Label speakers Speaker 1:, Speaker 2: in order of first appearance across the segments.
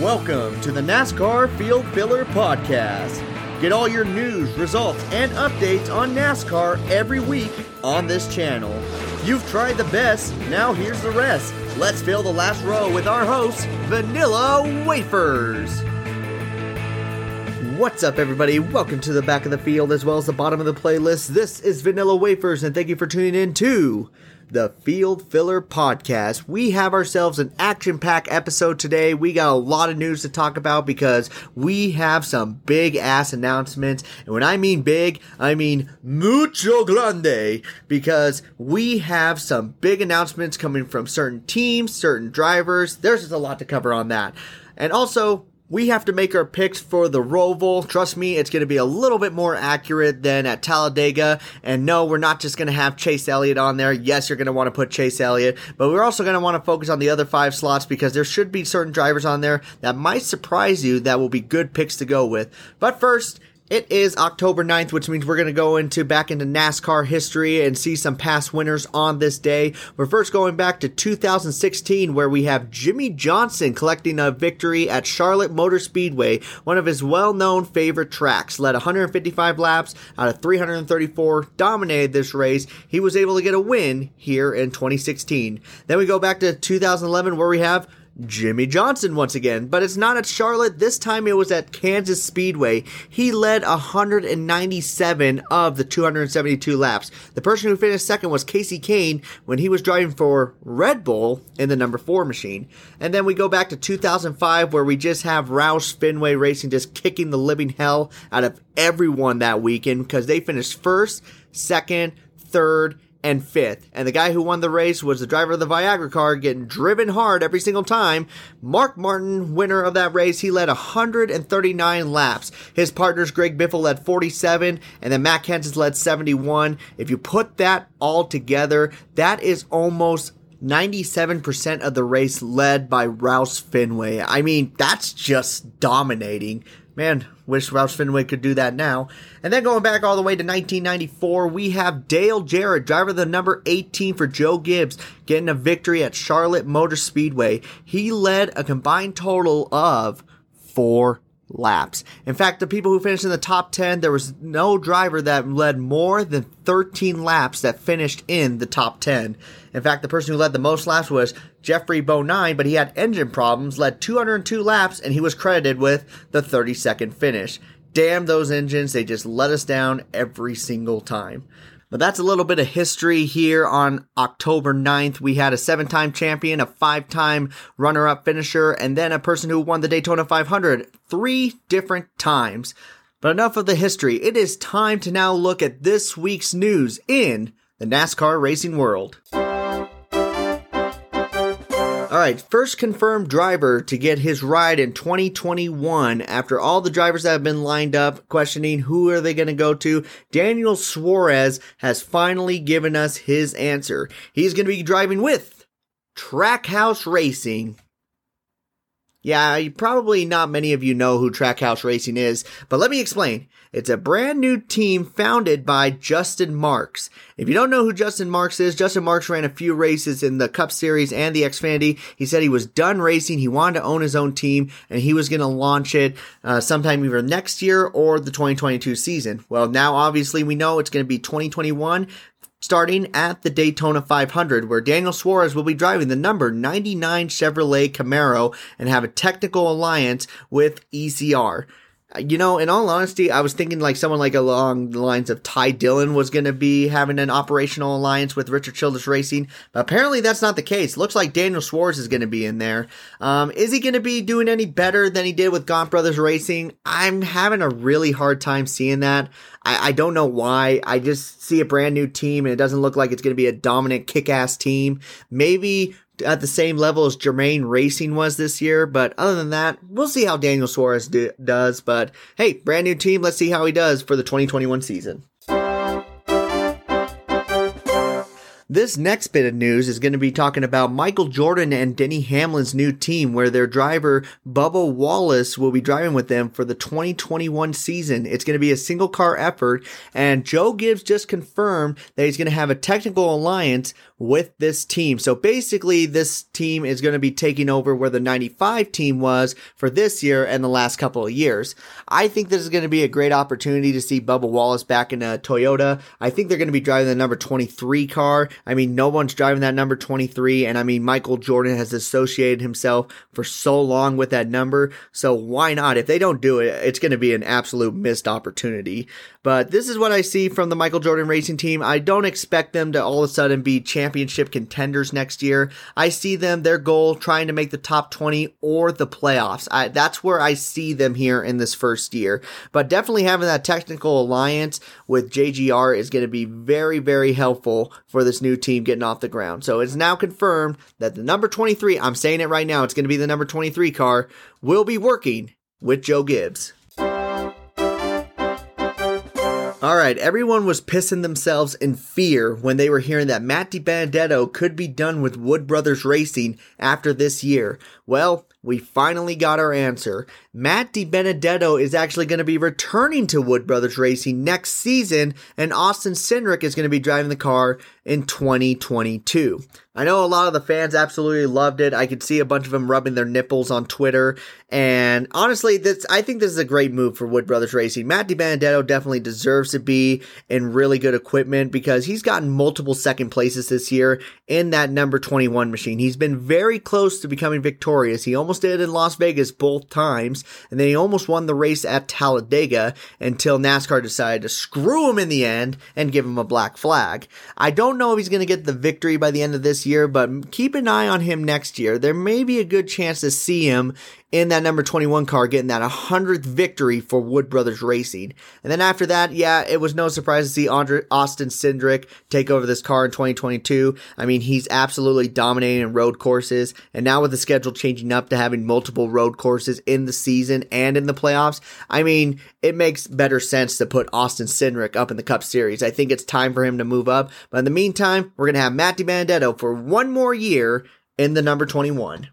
Speaker 1: Welcome to the NASCAR Field Filler Podcast. Get all your news, results, and updates on NASCAR every week on this channel. You've tried the best, now here's the rest. Let's fill the last row with our host, Vanilla Wafers. What's up, everybody? Welcome to the back of the field as well as the bottom of the playlist. This is Vanilla Wafers, and thank you for tuning in to the Field Filler Podcast. We have ourselves an action packed episode today. We got a lot of news to talk about because we have some big ass announcements. And when I mean big, I mean mucho grande because we have some big announcements coming from certain teams, certain drivers. There's just a lot to cover on that. And also, we have to make our picks for the Roval. Trust me, it's going to be a little bit more accurate than at Talladega. And no, we're not just going to have Chase Elliott on there. Yes, you're going to want to put Chase Elliott, but we're also going to want to focus on the other five slots because there should be certain drivers on there that might surprise you that will be good picks to go with. But first, it is October 9th, which means we're going to go into back into NASCAR history and see some past winners on this day. We're first going back to 2016 where we have Jimmie Johnson collecting a victory at Charlotte Motor Speedway, one of his well-known favorite tracks. Led 155 laps out of 334, dominated this race. He was able to get a win here in 2016. Then we go back to 2011 where we have Jimmie Johnson once again, but it's not at Charlotte. This time it was at Kansas Speedway. He led 197 of the 272 laps. The person who finished second was Kasey Kahne when he was driving for Red Bull in the number four machine. And then we go back to 2005 where we just have Roush Fenway Racing just kicking the living hell out of everyone that weekend because they finished first, second, third, and fifth. And the guy who won the race was the driver of the Viagra car getting driven hard every single time. Mark Martin, winner of that race, he led 139 laps. His partners, Greg Biffle, led 47, and then Matt Kenseth led 71. If you put that all together, that is almost 97% of the race led by Roush Fenway. I mean, that's just dominating. Man, wish Roush Fenway could do that now. And then going back all the way to 1994, we have Dale Jarrett, driver of the number 18 for Joe Gibbs, getting a victory at Charlotte Motor Speedway. He led a combined total of four laps. In fact, the people who finished in the top 10, there was no driver that led more than 13 laps that finished in the top 10. In fact, the person who led the most laps was Geoffrey Bodine, but he had engine problems, led 202 laps, and he was credited with the 32nd finish. Damn those engines, they just let us down every single time. But that's a little bit of history here on October 9th. We had a seven time champion, a five time runner up finisher, and then a person who won the Daytona 500 three different times. But enough of the history. It is time to now look at this week's news in the NASCAR racing world. All right, first confirmed driver to get his ride in 2021 after all the drivers that have been lined up questioning who are they going to go to. Daniel Suarez has finally given us his answer. He's going to be driving with Trackhouse Racing yeah, probably not many of you know who Trackhouse Racing is, but let me explain. It's a brand new team founded by Justin Marks. If you don't know who Justin Marks is, Justin Marks ran a few races in the Cup Series and the Xfinity. He said he was done racing. He wanted to own his own team and he was going to launch it uh, sometime either next year or the 2022 season. Well, now obviously we know it's going to be 2021 starting at the Daytona 500, where Daniel Suarez will be driving the number 99 Chevrolet Camaro and have a technical alliance with ECR. You know, in all honesty, I was thinking like someone like along the lines of Ty Dillon was going to be having an operational alliance with Richard Childress Racing, but apparently that's not the case. Looks like Daniel Suarez is going to be in there. Um, is he going to be doing any better than he did with Gaunt Brothers Racing? I'm having a really hard time seeing that. I, I don't know why. I just see a brand new team and it doesn't look like it's going to be a dominant kick-ass team. Maybe at the same level as Germain Racing was this year. But other than that, we'll see how Daniel Suarez do, does. But hey, brand new team. Let's see how he does for the 2021 season. This next bit of news is going to be talking about Michael Jordan and Denny Hamlin's new team, where their driver, Bubba Wallace, will be driving with them for the 2021 season. It's going to be a single car effort, and Joe Gibbs just confirmed that he's going to have a technical alliance with this team. So basically, this team is going to be taking over where the 95 team was for this year and the last couple of years. I think this is going to be a great opportunity to see Bubba Wallace back in a Toyota. I think they're going to be driving the number 23 car. I mean, no one's driving that number 23. And I mean, Michael Jordan has associated himself for so long with that number. So why not? If they don't do it, it's going to be an absolute missed opportunity. But this is what I see from the Michael Jordan racing team. I don't expect them to all of a sudden be championship contenders next year. I see them, their goal, trying to make the top 20 or the playoffs. I, that's where I see them here in this first year. But definitely having that technical alliance with JGR is going to be very, very helpful for this new team getting off the ground. So it's now confirmed that the number 23, I'm saying it right now, it's going to be the number 23 car, will be working with Joe Gibbs. All right, everyone was pissing themselves in fear when they were hearing that Matt DiBenedetto could be done with Wood Brothers Racing after this year. Well, we finally got our answer. Matt DiBenedetto is actually going to be returning to Wood Brothers Racing next season, and Austin Cindric is going to be driving the car in 2022. I know a lot of the fans absolutely loved it. I could see a bunch of them rubbing their nipples on Twitter, and honestly, this I think this is a great move for Wood Brothers Racing. Matt DiBenedetto definitely deserves to be in really good equipment because he's gotten multiple second places this year in that number 21 machine. He's been very close to becoming victorious. He almost did in Las Vegas both times, and then he almost won the race at Talladega until NASCAR decided to screw him in the end and give him a black flag. I don't know if he's going to get the victory by the end of this year, but keep an eye on him next year. There may be a good chance to see him in that number 21 car, getting that 100th victory for Wood Brothers Racing. And then after that, yeah, it was no surprise to see Andre, Austin Cindric take over this car in 2022. I mean, he's absolutely dominating in road courses. And now with the schedule changing up to having multiple road courses in the season and in the playoffs, I mean, it makes better sense to put Austin Cindric up in the Cup Series. I think it's time for him to move up. But in the meantime, we're going to have Matt DiBenedetto for one more year in the number 21.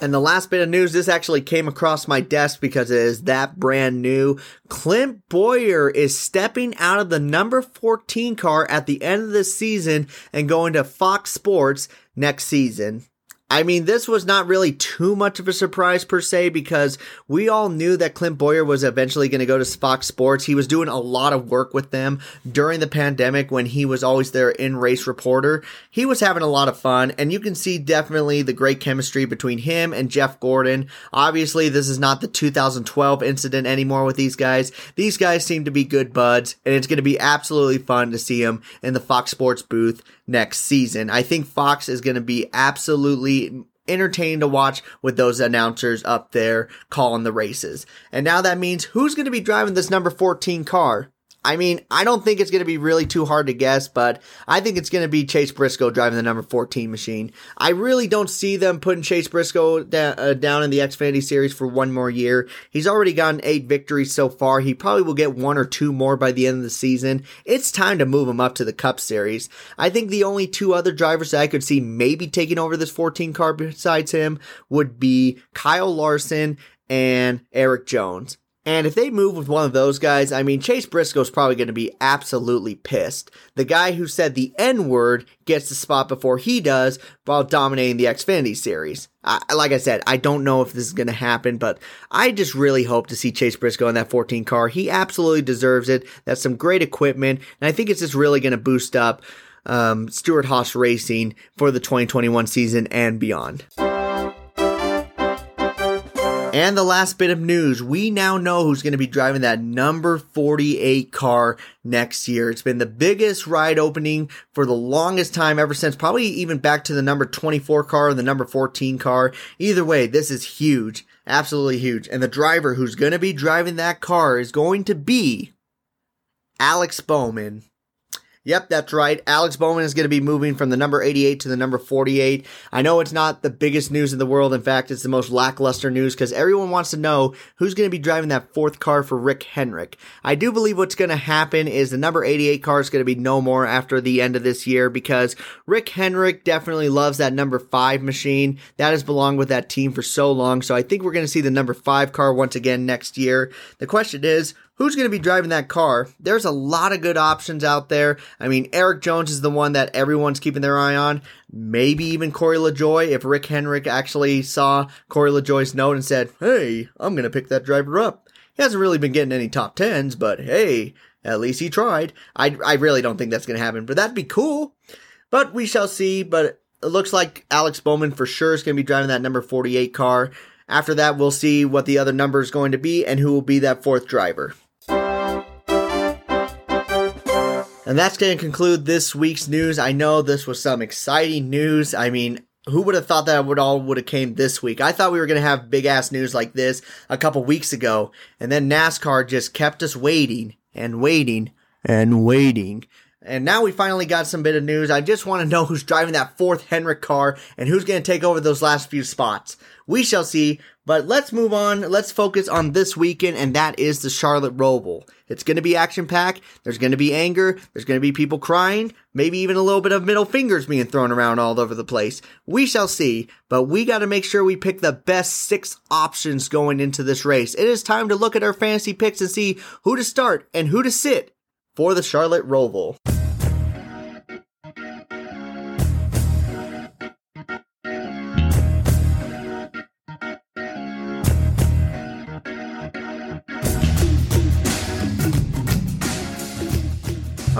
Speaker 1: And the last bit of news, this actually came across my desk because it is that brand new. Clint Bowyer is stepping out of the number 14 car at the end of the season and going to Fox Sports next season. I mean, this was not really too much of a surprise per se because we all knew that Clint Bowyer was eventually going to go to Fox Sports. He was doing a lot of work with them during the pandemic when he was always their in race reporter. He was having a lot of fun, and you can see definitely the great chemistry between him and Jeff Gordon. Obviously, this is not the 2012 incident anymore with these guys. These guys seem to be good buds, and it's going to be absolutely fun to see him in the Fox Sports booth next season. I think Fox is going to be absolutely entertaining to watch with those announcers up there calling the races. And now that means who's going to be driving this number 14 car? I mean, I don't think it's going to be really too hard to guess, but I think it's going to be Chase Briscoe driving the number 14 machine. I really don't see them putting Chase Briscoe da- uh, down in the Xfinity Series for one more year. He's already gotten eight victories so far. He probably will get one or two more by the end of the season. It's time to move him up to the Cup Series. I think the only two other drivers that I could see maybe taking over this 14 car besides him would be Kyle Larson and Erik Jones. And if they move with one of those guys, I mean, Chase Briscoe's probably going to be absolutely pissed. The guy who said the N word gets the spot before he does while dominating the Xfinity series. I, like I said, I don't know if this is going to happen, but I just really hope to see Chase Briscoe in that 14 car. He absolutely deserves it. That's some great equipment. And I think it's just really going to boost up um, Stewart-Haas Racing for the 2021 season and beyond. And the last bit of news, we now know who's going to be driving that number 48 car next year. It's been the biggest ride opening for the longest time ever since, probably even back to the number 24 car or the number 14 car. Either way, this is huge. Absolutely huge. And the driver who's going to be driving that car is going to be Alex Bowman. Yep, that's right. Alex Bowman is going to be moving from the number 88 to the number 48. I know it's not the biggest news in the world. In fact, it's the most lackluster news because everyone wants to know who's going to be driving that fourth car for Rick Hendrick. I do believe what's going to happen is the number 88 car is going to be no more after the end of this year because Rick Hendrick definitely loves that number five machine. That has belonged with that team for so long. So I think we're going to see the number five car once again next year. The question is, who's going to be driving that car? There's a lot of good options out there. I mean, Erik Jones is the one that everyone's keeping their eye on. Maybe even Corey LaJoie if Rick Hendrick actually saw Corey LaJoie's note and said, Hey, I'm going to pick that driver up. He hasn't really been getting any top tens, but hey, at least he tried. I, I really don't think that's going to happen, but that'd be cool. But we shall see. But it looks like Alex Bowman for sure is going to be driving that number 48 car. After that, we'll see what the other number is going to be and who will be that fourth driver. And that's going to conclude this week's news. I know this was some exciting news. I mean, who would have thought that would all would have came this week? I thought we were going to have big ass news like this a couple weeks ago, and then NASCAR just kept us waiting and waiting and waiting. And now we finally got some bit of news. I just want to know who's driving that fourth Hendrick car and who's going to take over those last few spots. We shall see. But let's move on. Let's focus on this weekend, and that is the Charlotte Roval. It's going to be action packed. There's going to be anger. There's going to be people crying. Maybe even a little bit of middle fingers being thrown around all over the place. We shall see. But we got to make sure we pick the best six options going into this race. It is time to look at our fantasy picks and see who to start and who to sit for the Charlotte Roval.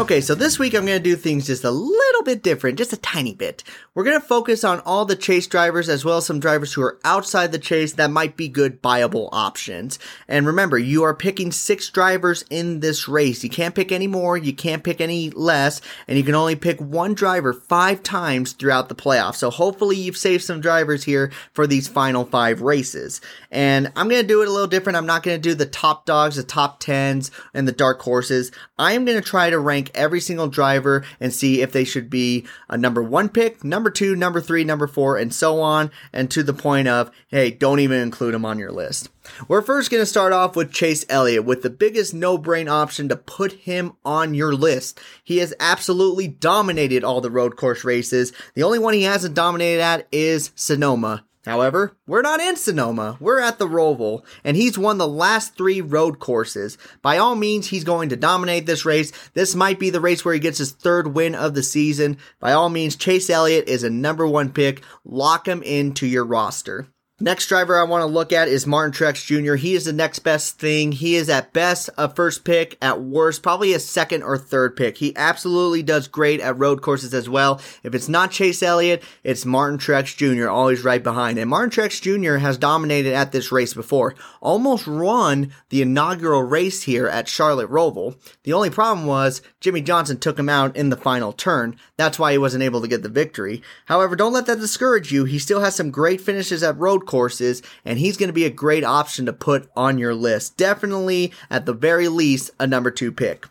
Speaker 1: Okay, so this week I'm going to do things just a little bit different, just a tiny bit. We're going to focus on all the chase drivers as well as some drivers who are outside the chase that might be good buyable options. And remember, you are picking six drivers in this race. You can't pick any more, you can't pick any less, and you can only pick one driver five times throughout the playoffs. So hopefully you've saved some drivers here for these final five races. And I'm going to do it a little different. I'm not going to do the top dogs, the top tens, and the dark horses. I am going to try to every single driver and see if they should be a number one pick, number two, number three, number four, and so on, and to the point of, hey, don't even include them on your list. We're first going to start off with Chase Elliott with the biggest no-brain option to put him on your list. He has absolutely dominated all the road course races. The only one he hasn't dominated at is Sonoma. However, we're not in Sonoma. We're at the Roval, and he's won the last three road courses. By all means, he's going to dominate this race. This might be the race where he gets his third win of the season. By all means, Chase Elliott is a number one pick. Lock him into your roster. Next driver I want to look at is Martin Truex Jr. He is the next best thing. He is at best a first pick, at worst probably a second or third pick. He absolutely does great at road courses as well. If it's not Chase Elliott, it's Martin Truex Jr. always right behind. And Martin Truex Jr. has dominated at this race before. Almost won the inaugural race here at Charlotte Roval. The only problem was Jimmie Johnson took him out in the final turn. That's why he wasn't able to get the victory. However, don't let that discourage you. He still has some great finishes at road courses, and he's going to be a great option to put on your list. Definitely, at the very least, a number two pick.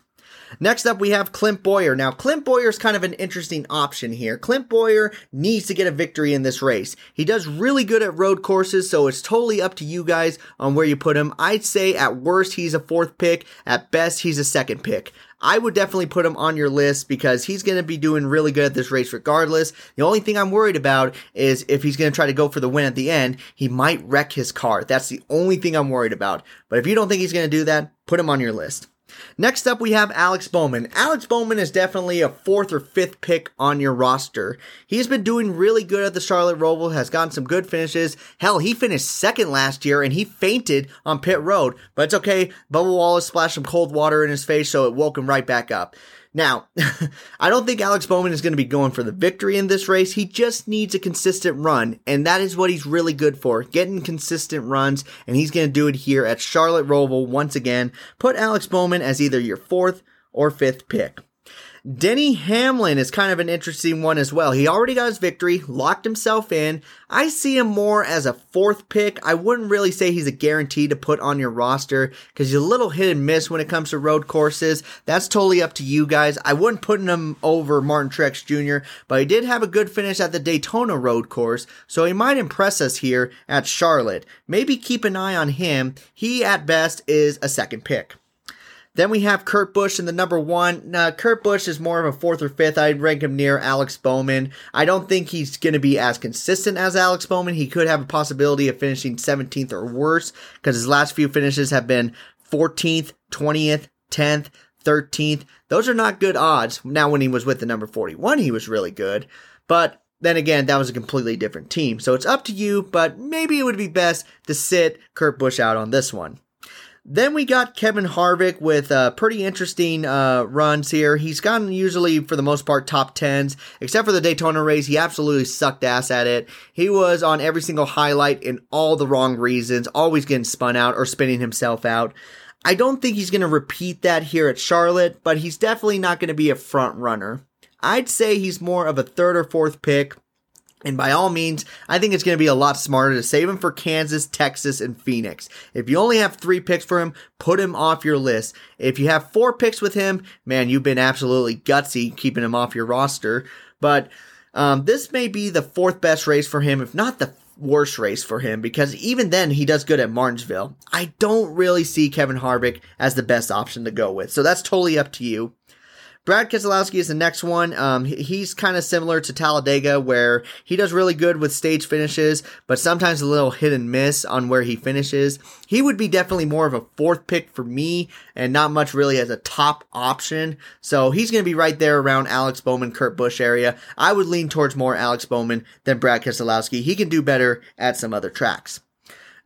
Speaker 1: Next up, we have Clint Bowyer. Now, Clint Bowyer is kind of an interesting option here. Clint Bowyer needs to get a victory in this race. He does really good at road courses, so it's totally up to you guys on where you put him. I'd say at worst, he's a fourth pick. At best, he's a second pick. I would definitely put him on your list because he's going to be doing really good at this race regardless. The only thing I'm worried about is if he's going to try to go for the win at the end, he might wreck his car. That's the only thing I'm worried about. But if you don't think he's going to do that, put him on your list. Next up, we have Alex Bowman. Alex Bowman is definitely a fourth or fifth pick on your roster. He's been doing really good at the Charlotte Roval, has gotten some good finishes. Hell, he finished second last year and he fainted on pit road, but it's okay. Bubba Wallace splashed some cold water in his face, so it woke him right back up. Now, I don't think Alex Bowman is going to be going for the victory in this race. He just needs a consistent run, and that is what he's really good for, getting consistent runs, and he's going to do it here at Charlotte Roval once again. Put Alex Bowman as either your fourth or fifth pick. Denny Hamlin is kind of an interesting one as well. He already got his victory, locked himself in. I see him more as a fourth pick. I wouldn't really say he's a guarantee to put on your roster because he's a little hit and miss when it comes to road courses. That's totally up to you guys. I wouldn't put him over Martin Truex Jr., but he did have a good finish at the Daytona road course, so he might impress us here at Charlotte. Maybe keep an eye on him. He at best is a second pick. Then we have Kurt Busch in the number one. Now, Kurt Busch is more of a fourth or fifth. I'd rank him near Alex Bowman. I don't think he's going to be as consistent as Alex Bowman. He could have a possibility of finishing 17th or worse because his last few finishes have been 14th, 20th, 10th, 13th. Those are not good odds. Now, when he was with the number 41, he was really good. But then again, that was a completely different team. So it's up to you, but maybe it would be best to sit Kurt Busch out on this one. Then we got Kevin Harvick with uh, pretty interesting uh, runs here. He's gotten usually, for the most part, top tens, except for the Daytona race. He absolutely sucked ass at it. He was on every single highlight in all the wrong reasons, always getting spun out or spinning himself out. I don't think he's going to repeat that here at Charlotte, but he's definitely not going to be a front runner. I'd say he's more of a third or fourth pick. And by all means, I think it's going to be a lot smarter to save him for Kansas, Texas, and Phoenix. If you only have three picks for him, put him off your list. If you have four picks with him, man, you've been absolutely gutsy keeping him off your roster. But um, this may be the fourth best race for him, if not the worst race for him, because even then he does good at Martinsville. I don't really see Kevin Harvick as the best option to go with. So that's totally up to you. Brad Keselowski is the next one. Um, he's kind of similar to Talladega, where he does really good with stage finishes, but sometimes a little hit and miss on where he finishes. He would be definitely more of a fourth pick for me, and not much really as a top option. So he's going to be right there around Alex Bowman, Kurt Busch area. I would lean towards more Alex Bowman than Brad Keselowski. He can do better at some other tracks.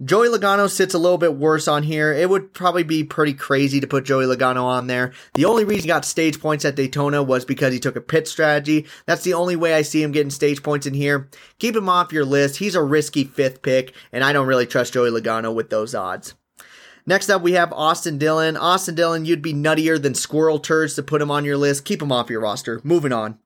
Speaker 1: Joey Logano sits a little bit worse on here. It would probably be pretty crazy to put Joey Logano on there. The only reason he got stage points at Daytona was because he took a pit strategy. That's the only way I see him getting stage points in here. Keep him off your list. He's a risky fifth pick, and I don't really trust Joey Logano with those odds. Next up, we have Austin Dillon. Austin Dillon, you'd be nuttier than squirrel turds to put him on your list. Keep him off your roster. Moving on.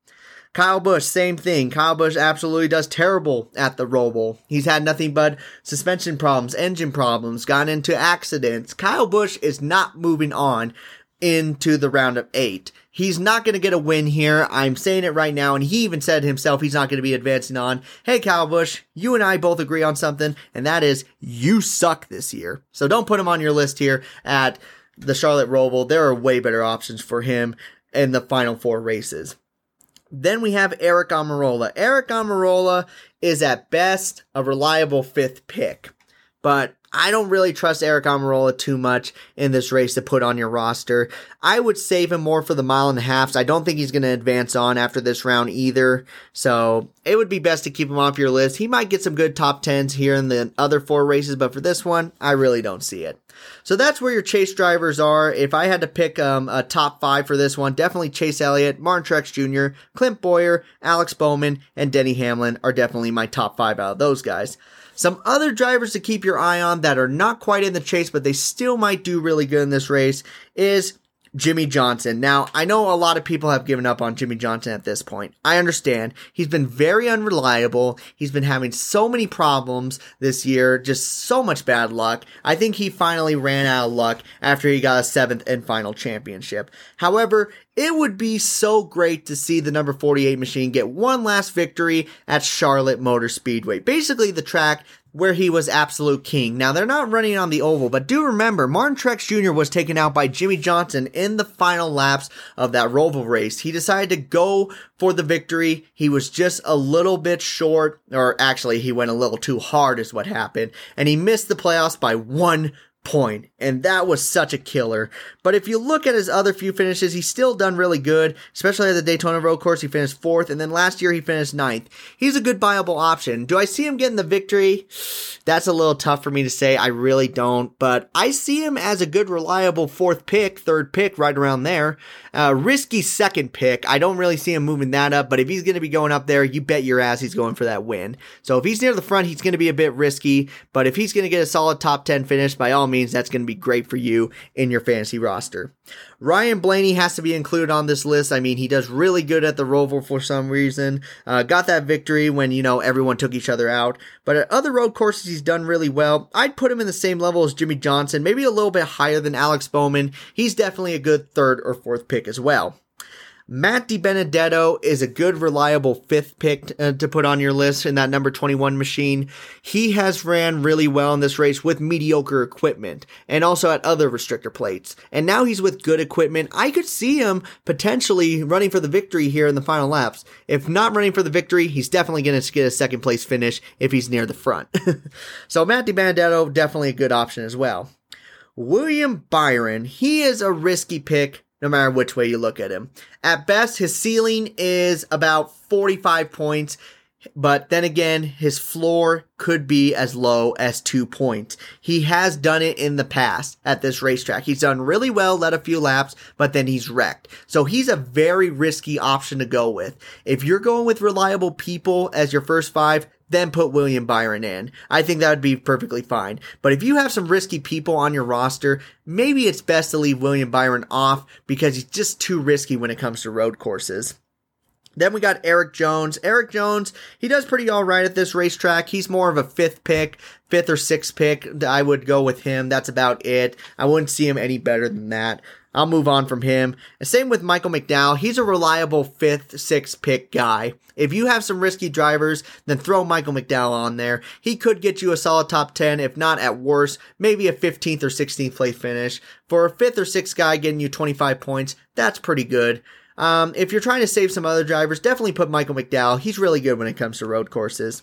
Speaker 1: Kyle Busch, same thing. Kyle Busch absolutely does terrible at the Roval. He's had nothing but suspension problems, engine problems, gotten into accidents. Kyle Busch is not moving on into the round of eight. He's not going to get a win here. I'm saying it right now. And he even said himself he's not going to be advancing on. Hey, Kyle Busch, you and I both agree on something, and that is you suck this year. So don't put him on your list here at the Charlotte Roval. There are way better options for him in the final four races. Then we have Aric Almirola. Aric Almirola is at best a reliable fifth pick, but I don't really trust Aric Almirola too much in this race to put on your roster. I would save him more for the mile and a halfs. I don't think he's going to advance on after this round either. So it would be best to keep him off your list. He might get some good top tens here in the other four races, but for this one, I really don't see it. So that's where your chase drivers are. If I had to pick um, a top five for this one, definitely Chase Elliott, Martin Truex Jr., Clint Bowyer, Alex Bowman, and Denny Hamlin are definitely my top five out of those guys. Some other drivers to keep your eye on that are not quite in the chase, but they still might do really good in this race is Jimmie Johnson. Now, I know a lot of people have given up on Jimmie Johnson at this point. I understand. He's been very unreliable. He's been having so many problems this year, just so much bad luck. I think he finally ran out of luck after he got a seventh and final championship. However, it would be so great to see the number 48 machine get one last victory at Charlotte Motor Speedway. Basically the track where he was absolute king. Now they're not running on the oval, but do remember Martin Truex Jr. was taken out by Jimmie Johnson in the final laps of that Roval race. He decided to go for the victory. He was just a little bit short, or actually he went a little too hard is what happened, and he missed the playoffs by one point, and that was such a killer. But if you look at his other few finishes, he's still done really good, especially at the Daytona Road Course. He finished fourth, and then last year he finished ninth. He's a good viable option. Do I see him getting the victory? That's a little tough for me to say. I really don't, but I see him as a good, reliable fourth pick, third pick, right around there. Uh, risky second pick. I don't really see him moving that up, but if he's going to be going up there, you bet your ass he's going for that win. So if he's near the front, he's going to be a bit risky, but if he's going to get a solid top 10 finish, by all means, means that's going to be great for you in your fantasy roster. Ryan Blaney has to be included on this list. I mean, he does really good at the Roval for some reason. Uh, got that victory when, you know, everyone took each other out. But at other road courses, he's done really well. I'd put him in the same level as Jimmie Johnson, maybe a little bit higher than Alex Bowman. He's definitely a good third or fourth pick as well. Matt DiBenedetto is a good, reliable fifth pick uh, to put on your list in that number 21 machine. He has ran really well in this race with mediocre equipment and also at other restrictor plates. And now he's with good equipment. I could see him potentially running for the victory here in the final laps. If not running for the victory, he's definitely going to get a second place finish if he's near the front. so Matt DiBenedetto, definitely a good option as well. William Byron, he is a risky pick no matter which way you look at him. At best, his ceiling is about 45 points, but then again, his floor could be as low as two points. He has done it in the past at this racetrack. He's done really well, led a few laps, but then he's wrecked. So he's a very risky option to go with. If you're going with reliable people as your first five, then put William Byron in. I think that would be perfectly fine. But if you have some risky people on your roster, maybe it's best to leave William Byron off because he's just too risky when it comes to road courses. Then we got Erik Jones. Erik Jones, he does pretty all right at this racetrack. He's more of a fifth pick, fifth or sixth pick. I would go with him. That's about it. I wouldn't see him any better than that. I'll move on from him. Same with Michael McDowell. He's a reliable fifth, sixth pick guy. If you have some risky drivers, then throw Michael McDowell on there. He could get you a solid top 10, if not at worst, maybe a 15th or 16th place finish. For a fifth or sixth guy getting you 25 points, that's pretty good. Um, if you're trying to save some other drivers, definitely put Michael McDowell. He's really good when it comes to road courses.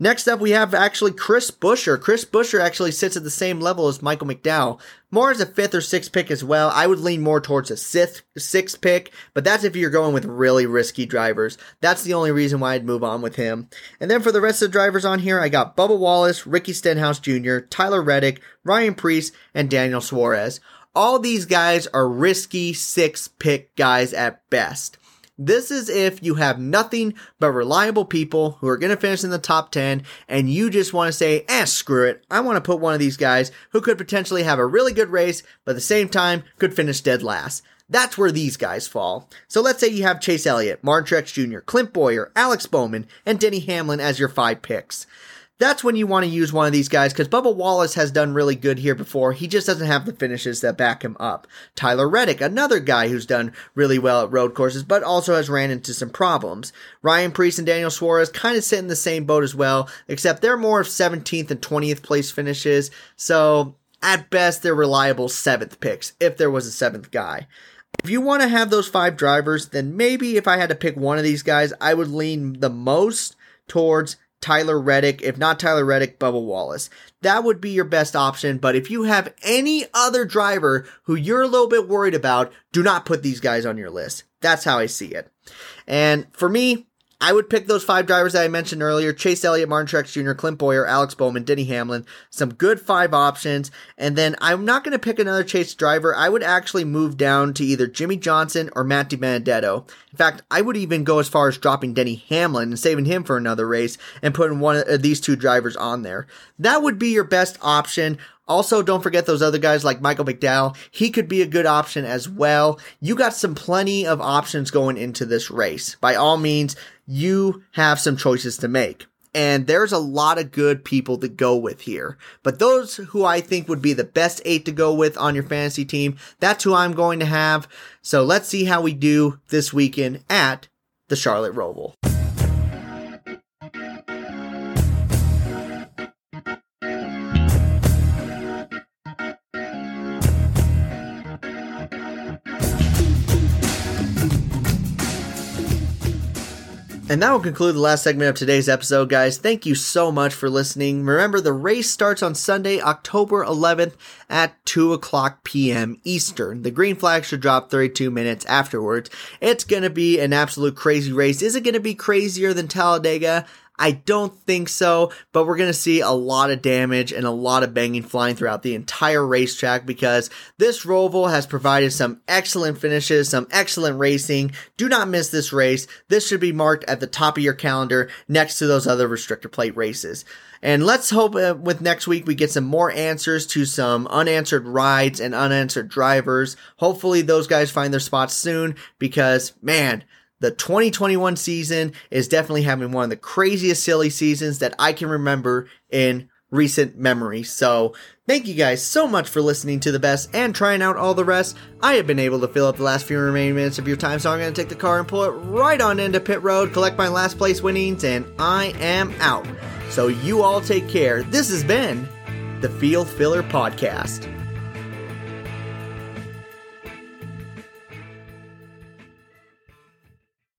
Speaker 1: Next up, we have actually Chris Buescher. Chris Buescher actually sits at the same level as Michael McDowell. More as a fifth or sixth pick as well. I would lean more towards a sixth, sixth pick, but that's if you're going with really risky drivers. That's the only reason why I'd move on with him. And then for the rest of the drivers on here, I got Bubba Wallace, Ricky Stenhouse Jr., Tyler Reddick, Ryan Preece, and Daniel Suarez. All these guys are risky six pick guys at best. This is if you have nothing but reliable people who are going to finish in the top 10 and you just want to say, eh, screw it. I want to put one of these guys who could potentially have a really good race, but at the same time could finish dead last. That's where these guys fall. So let's say you have Chase Elliott, Martin Truex Jr., Clint Bowyer, Alex Bowman, and Denny Hamlin as your five picks that's when you want to use one of these guys because Bubba Wallace has done really good here before. He just doesn't have the finishes that back him up. Tyler Reddick, another guy who's done really well at road courses, but also has ran into some problems. Ryan Preece and Daniel Suarez kind of sit in the same boat as well, except they're more of 17th and 20th place finishes. So at best, they're reliable seventh picks if there was a seventh guy. If you want to have those five drivers, then maybe if I had to pick one of these guys, I would lean the most towards Tyler Reddick. If not Tyler Reddick, Bubba Wallace. That would be your best option. But if you have any other driver who you're a little bit worried about, do not put these guys on your list. That's how I see it. And for me, I would pick those five drivers that I mentioned earlier Chase Elliott, Martin Truex Jr., Clint Bowyer, Alex Bowman, Denny Hamlin. Some good five options. And then I'm not going to pick another Chase driver. I would actually move down to either Jimmie Johnson or Matt DiBenedetto. In fact, I would even go as far as dropping Denny Hamlin and saving him for another race and putting one of these two drivers on there. That would be your best option. Also, don't forget those other guys like Michael McDowell. He could be a good option as well. You got some plenty of options going into this race. By all means, you have some choices to make. And there's a lot of good people to go with here. But those who I think would be the best eight to go with on your fantasy team, that's who I'm going to have. So let's see how we do this weekend at the Charlotte Roval. And that will conclude the last segment of today's episode, guys. Thank you so much for listening. Remember, the race starts on Sunday, October 11th at 2 o'clock p.m. Eastern. The green flag should drop 32 minutes afterwards. It's going to be an absolute crazy race. Is it going to be crazier than Talladega? I don't think so, but we're going to see a lot of damage and a lot of banging flying throughout the entire racetrack because this Roval has provided some excellent finishes, some excellent racing. Do not miss this race. This should be marked at the top of your calendar next to those other restrictor plate races. And let's hope uh, with next week we get some more answers to some unanswered rides and unanswered drivers. Hopefully those guys find their spots soon because man, the 2021 season is definitely having one of the craziest silly seasons that I can remember in recent memory. So thank you guys so much for listening to the best and trying out all the rest. I have been able to fill up the last few remaining minutes of your time, so I'm going to take the car and pull it right on into pit road, collect my last place winnings, and I am out. So you all take care. This has been the Field Filler Podcast.